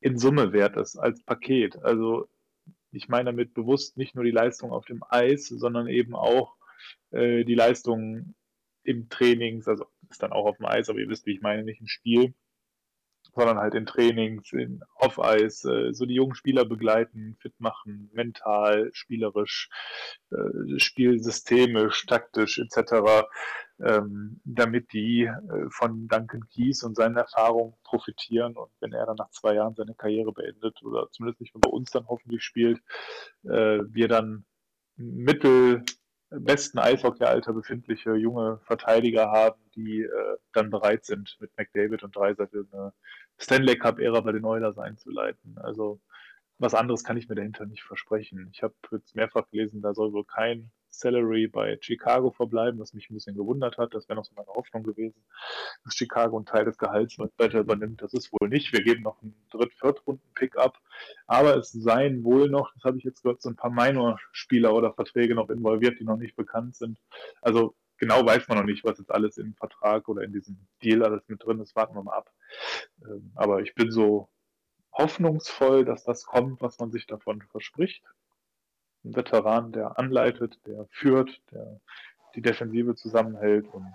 in Summe wert ist als Paket. Also ich meine damit bewusst nicht nur die Leistung auf dem Eis, sondern eben auch äh, die Leistung im Trainings, also ist dann auch auf dem Eis, aber ihr wisst, wie ich meine, nicht im Spiel, sondern halt in Trainings, in Off-Eis, äh, so die jungen Spieler begleiten, fit machen, mental, spielerisch, äh, spielsystemisch, taktisch etc., ähm, damit die äh, von Duncan Keys und seinen Erfahrungen profitieren und wenn er dann nach zwei Jahren seine Karriere beendet oder zumindest nicht mehr bei uns dann hoffentlich spielt, äh, wir dann mittel besten Eishockey-Alter befindliche junge Verteidiger haben, die äh, dann bereit sind, mit McDavid und Dreisettel eine Stanley Cup-Ära bei den Oilers einzuleiten. Also was anderes kann ich mir dahinter nicht versprechen. Ich habe jetzt mehrfach gelesen, da soll wohl kein Salary bei Chicago verbleiben, was mich ein bisschen gewundert hat. Das wäre noch so meine Hoffnung gewesen, dass Chicago einen Teil des Gehalts weiter übernimmt. Das ist wohl nicht. Wir geben noch einen Dritt-, Viertrunden-Pickup. Aber es seien wohl noch, das habe ich jetzt gehört, so ein paar Minor-Spieler oder Verträge noch involviert, die noch nicht bekannt sind. Also genau weiß man noch nicht, was jetzt alles im Vertrag oder in diesem Deal alles mit drin ist. Warten wir mal ab. Ähm, aber ich bin so hoffnungsvoll, dass das kommt, was man sich davon verspricht ein Veteran, der anleitet, der führt, der die Defensive zusammenhält und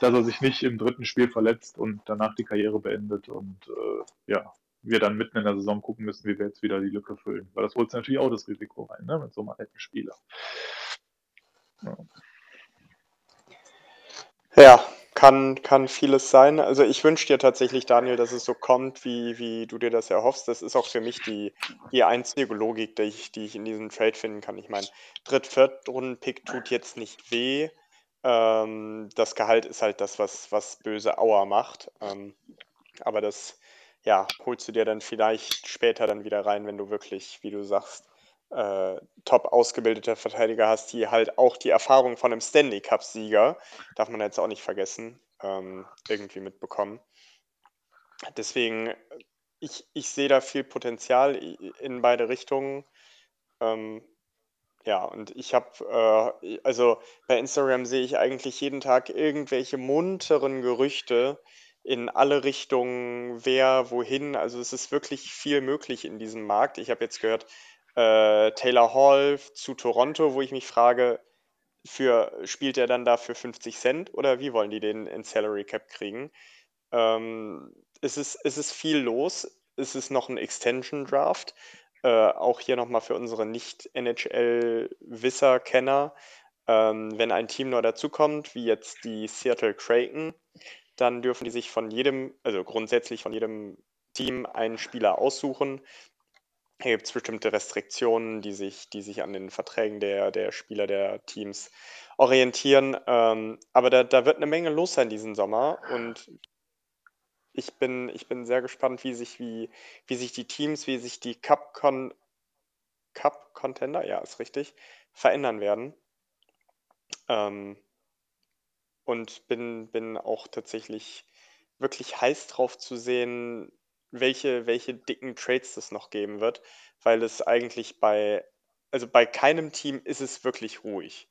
dass er sich nicht im dritten Spiel verletzt und danach die Karriere beendet und äh, ja, wir dann mitten in der Saison gucken müssen, wie wir jetzt wieder die Lücke füllen. Weil das holt natürlich auch das Risiko rein, ne, mit so einem alten Spieler. Ja. ja, kann, kann vieles sein. Also ich wünsche dir tatsächlich, Daniel, dass es so kommt, wie, wie du dir das erhoffst. Das ist auch für mich die, die einzige Logik, die ich, die ich in diesem Trade finden kann. Ich meine, Dritt-, Viertrunden-Pick tut jetzt nicht weh. Ähm, das Gehalt ist halt das, was, was böse Auer macht. Ähm, aber das, ja, holst du dir dann vielleicht später dann wieder rein, wenn du wirklich, wie du sagst, äh, top ausgebildete Verteidiger hast, die halt auch die Erfahrung von einem Stanley Cup-Sieger, darf man jetzt auch nicht vergessen, ähm, irgendwie mitbekommen. Deswegen, ich, ich sehe da viel Potenzial in beide Richtungen. Ähm, ja, und ich habe, äh, also bei Instagram sehe ich eigentlich jeden Tag irgendwelche munteren Gerüchte in alle Richtungen, wer wohin. Also es ist wirklich viel möglich in diesem Markt. Ich habe jetzt gehört, äh, Taylor Hall zu Toronto, wo ich mich frage, für, spielt er dann da für 50 Cent oder wie wollen die den in Salary Cap kriegen? Ähm, es, ist, es ist viel los. Es ist noch ein Extension Draft. Äh, auch hier nochmal für unsere Nicht-NHL-Wisser-Kenner. Ähm, wenn ein Team neu dazukommt, wie jetzt die Seattle Kraken, dann dürfen die sich von jedem, also grundsätzlich von jedem Team einen Spieler aussuchen. Hier gibt es bestimmte Restriktionen, die sich, die sich an den Verträgen der, der Spieler der Teams orientieren. Ähm, aber da, da wird eine Menge los sein diesen Sommer und ich bin, ich bin sehr gespannt, wie sich, wie, wie sich die Teams, wie sich die Cup-Con Cup-Contender, ja, ist richtig, verändern werden. Ähm, und bin, bin auch tatsächlich wirklich heiß drauf zu sehen, welche, welche dicken Trades es noch geben wird, weil es eigentlich bei, also bei keinem Team ist es wirklich ruhig.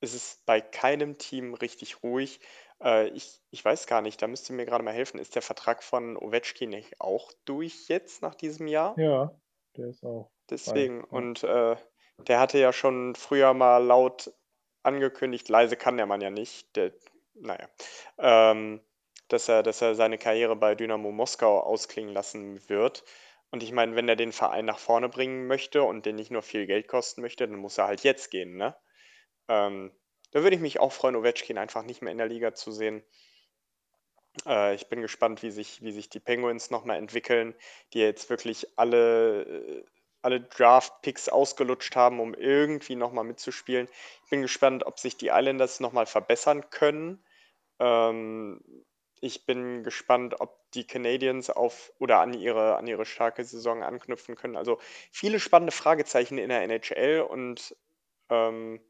Es ist bei keinem Team richtig ruhig. Äh, ich, ich weiß gar nicht, da müsst ihr mir gerade mal helfen. Ist der Vertrag von Ovechkin nicht auch durch jetzt nach diesem Jahr? Ja, der ist auch. Deswegen, frei, ja. und äh, der hatte ja schon früher mal laut angekündigt, leise kann der Mann ja nicht. Der, naja. Ähm, dass er, dass er seine Karriere bei Dynamo Moskau ausklingen lassen wird. Und ich meine, wenn er den Verein nach vorne bringen möchte und den nicht nur viel Geld kosten möchte, dann muss er halt jetzt gehen, ne? Ähm, da würde ich mich auch freuen, Ovechkin einfach nicht mehr in der Liga zu sehen. Äh, ich bin gespannt, wie sich, wie sich die Penguins nochmal entwickeln, die jetzt wirklich alle, alle Draft-Picks ausgelutscht haben, um irgendwie nochmal mitzuspielen. Ich bin gespannt, ob sich die Islanders nochmal verbessern können. Ähm, ich bin gespannt, ob die Canadiens auf oder an ihre, an ihre starke Saison anknüpfen können. Also viele spannende Fragezeichen in der NHL und ähm,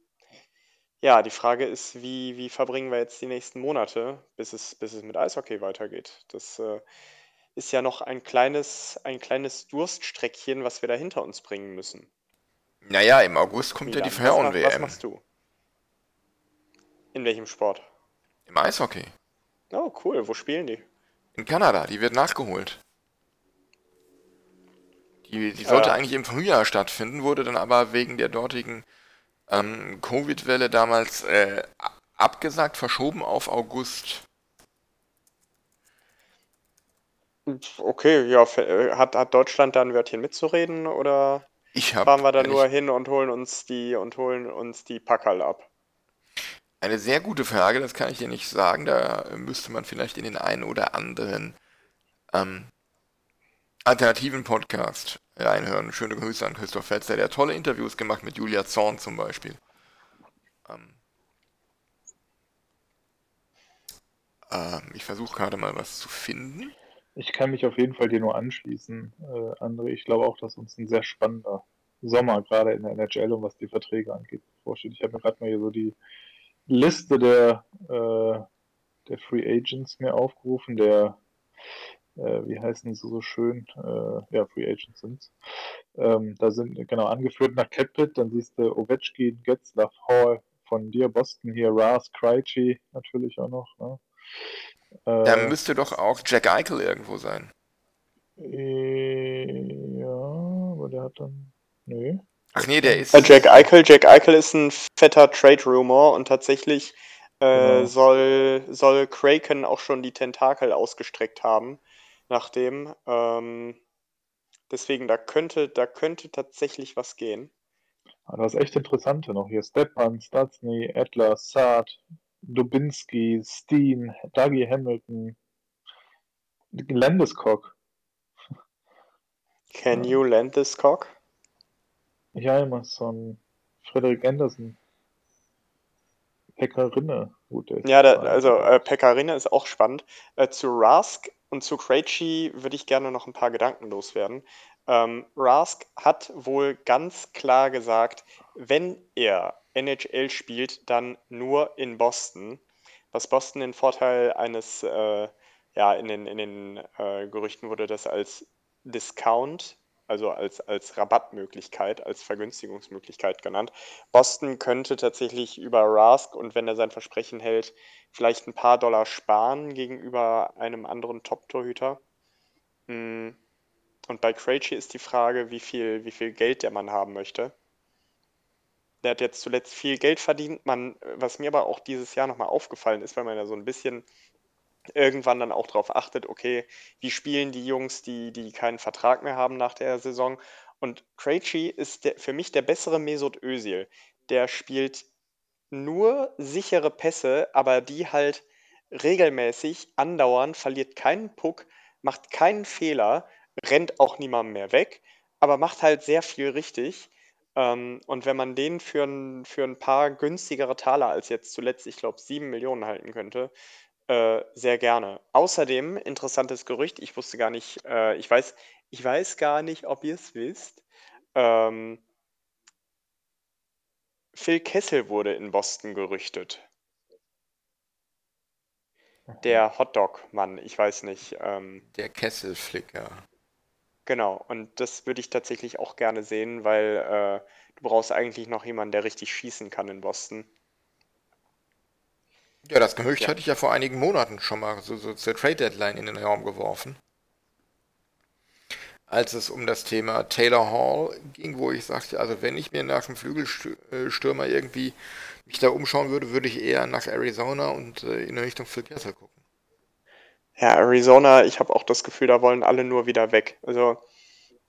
ja, die Frage ist, wie, wie verbringen wir jetzt die nächsten Monate, bis es, bis es mit Eishockey weitergeht? Das äh, ist ja noch ein kleines, ein kleines Durststreckchen, was wir da hinter uns bringen müssen. Naja, im August kommt ja die Milan, was, mach- was Frauen-WM. machst du? In welchem Sport? Im Eishockey. Oh, cool. Wo spielen die? In Kanada, die wird nachgeholt. Die, die sollte Ja. eigentlich im Frühjahr stattfinden, wurde dann aber wegen der dortigen ähm, Covid-Welle damals äh, abgesagt, verschoben auf August. Okay, ja, äh, hat, hat Deutschland da ein Wörtchen mitzureden oder Ich habe fahren wir da nur hin und holen uns die und holen uns die Packerl ab? Eine sehr gute Frage, das kann ich dir nicht sagen. Da müsste man vielleicht in den einen oder anderen ähm, alternativen Podcast reinhören. Schöne Grüße an Christoph Fetzer, der tolle Interviews gemacht mit Julia Zorn zum Beispiel. Ähm, ähm, ich versuche gerade mal was zu finden. Ich kann mich auf jeden Fall dir nur anschließen, äh, André. Ich glaube auch, dass uns ein sehr spannender Sommer gerade in der NHL und was die Verträge angeht bevorsteht. Ich habe mir gerade mal hier so die Liste der, äh, der Free Agents mir aufgerufen, der, äh, wie heißen sie so schön? Äh, ja, Free Agents sind's. Ähm, da sind genau angeführt nach Capit, dann siehst du Ovechkin, Getzlaff, Hall, von dir Boston hier, Ras, Krejci natürlich auch noch. Ne? Da Äh, müsste doch auch Jack Eichel irgendwo sein. Äh, Ja, aber der hat dann. Nö. Ach nee, der ist. Äh, Jack Eichel, Jack Eichel ist ein fetter Trade-Rumor und tatsächlich äh, Genau. soll, soll Kraken auch schon die Tentakel ausgestreckt haben, nachdem. Ähm, deswegen, da könnte, da könnte tatsächlich was gehen. Aber das ist echt interessante noch hier. Stepan, Stastny, Edler, Saad, Dubinski, Steen, Dougie Hamilton, Landeskog. Can you land this cock? Hjalmarsson, Frederik Anderson, Pekkarinne. Gut, Ja, da, also äh, Pekarina ist auch spannend. Äh, zu Rask und zu Krejci würde ich gerne noch ein paar Gedanken loswerden. Ähm, Rask hat wohl ganz klar gesagt, wenn er NHL spielt, dann nur in Boston. Was Boston den Vorteil eines, äh, ja, in den, in den äh, Gerüchten wurde das als Discount, also als, als Rabattmöglichkeit, als Vergünstigungsmöglichkeit genannt. Boston könnte tatsächlich über Rask und wenn er sein Versprechen hält, vielleicht ein paar Dollar sparen gegenüber einem anderen Top-Torhüter. Mm. Und bei Krejci ist die Frage, wie viel, wie viel Geld der Mann haben möchte. Der hat jetzt zuletzt viel Geld verdient. Man, was mir aber auch dieses Jahr nochmal aufgefallen ist, weil man ja so ein bisschen irgendwann dann auch darauf achtet, okay, wie spielen die Jungs, die, die keinen Vertrag mehr haben nach der Saison. Und Krejci ist der, für mich der bessere Mesut Özil. Der spielt nur sichere Pässe, aber die halt regelmäßig andauern, verliert keinen Puck, macht keinen Fehler, rennt auch niemandem mehr weg, aber macht halt sehr viel richtig. Ähm, und wenn man den für ein, für ein paar günstigere Taler als jetzt zuletzt, ich glaube, 7 Millionen halten könnte, äh, sehr gerne. Außerdem, interessantes Gerücht, ich wusste gar nicht, äh, ich weiß, ich weiß gar nicht, ob ihr es wisst. Ähm, Phil Kessel wurde in Boston gerüchtet. Der Hotdog-Mann, ich weiß nicht. Ähm, Der Kesselflicker. genau, und das würde ich tatsächlich auch gerne sehen, weil äh, du brauchst eigentlich noch jemanden, der richtig schießen kann in Boston. Ja, das Gerücht Ja. hatte ich ja vor einigen Monaten schon mal so, so zur Trade Deadline in den Raum geworfen. Als es um das Thema Taylor Hall ging, wo ich sagte, also wenn ich mir nach einem Flügelstürmer irgendwie mich da umschauen würde, würde ich eher nach Arizona und äh, in Richtung Phil Kessel gucken. Ja, Arizona, ich habe auch das Gefühl, da wollen alle nur wieder weg. Also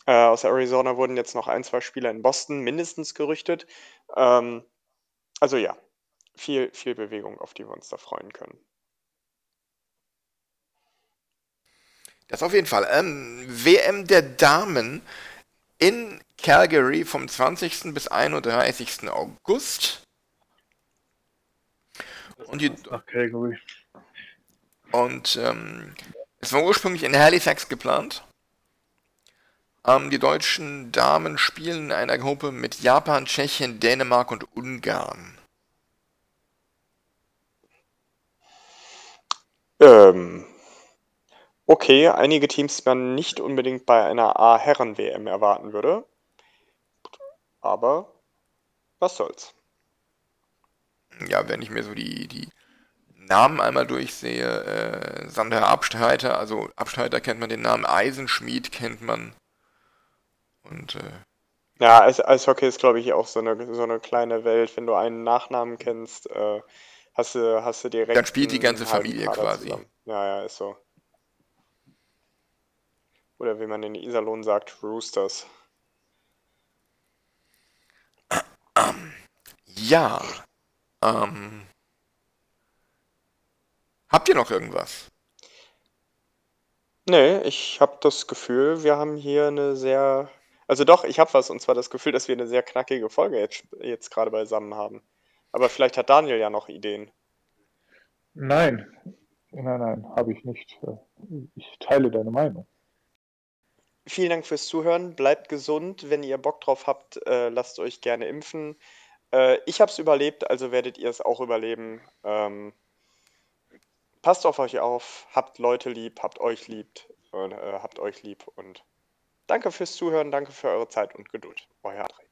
äh, aus Arizona wurden jetzt noch ein, zwei Spieler in Boston mindestens gerüchtet. Ähm, also ja, viel, viel Bewegung, auf die wir uns da freuen können. Das auf jeden Fall. Ähm, WM der Damen in Calgary vom 20. bis 31. August. Und, die, und ähm, es war ursprünglich in Halifax geplant. Ähm, die deutschen Damen spielen in einer Gruppe mit Japan, Tschechien, Dänemark und Ungarn. Ähm, okay, einige Teams, die man nicht unbedingt bei einer A-Herren-WM erwarten würde. Aber was soll's. Ja, wenn ich mir so die, die Namen einmal durchsehe, äh, Sandra Abstreiter, also Abstreiter kennt man den Namen, Eisenschmied kennt man. Und äh, Ja, Eis Eishockey ist, glaube ich, auch so eine, so eine kleine Welt. Wenn du einen Nachnamen kennst, äh, hast du, hast du direkt. Dann spielt die ganze Familie quasi. zusammen. Ja, ja, ist so. Oder wie man in Iserlohn sagt, Roosters. ja, ähm, habt ihr noch irgendwas? Nee, ich habe das Gefühl, wir haben hier eine sehr. Also doch, ich habe was, und zwar das Gefühl, dass wir eine sehr knackige Folge jetzt, jetzt gerade beisammen haben. Aber vielleicht hat Daniel ja noch Ideen. Nein, nein, nein, habe ich nicht. Ich teile deine Meinung. Vielen Dank fürs Zuhören. Bleibt gesund. Wenn ihr Bock drauf habt, äh, lasst euch gerne impfen. Äh, ich habe es überlebt, also werdet ihr es auch überleben. Ähm, passt auf euch auf, habt Leute lieb, habt euch lieb und äh, habt euch lieb und danke fürs Zuhören, danke für eure Zeit und Geduld. Euer André.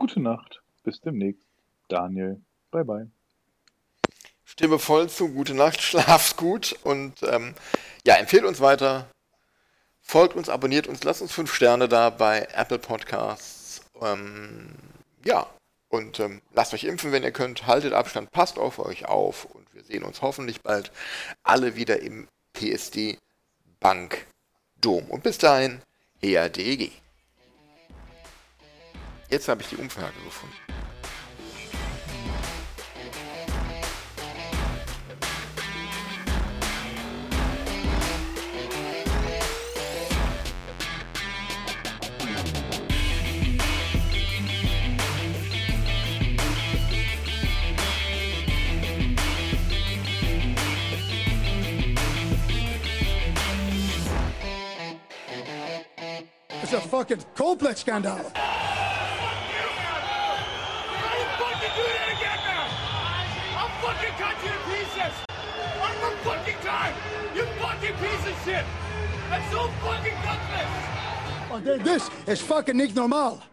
Gute Nacht, bis demnächst. Daniel, bye bye. Stimme voll zu, gute Nacht, schlaft gut und ähm, ja, empfehlt uns weiter, folgt uns, abonniert uns, lasst uns fünf Sterne da bei Apple Podcasts. Ähm, ja, und ähm, lasst euch impfen, wenn ihr könnt, haltet Abstand, passt auf euch auf und wir sehen uns hoffentlich bald alle wieder im PSD Bank Dom. Und bis dahin, HEADG. Jetzt habe ich die Umfrage gefunden. It's a fucking complex scandal. Shit! So fucking gutless! Oh, This is fucking normal.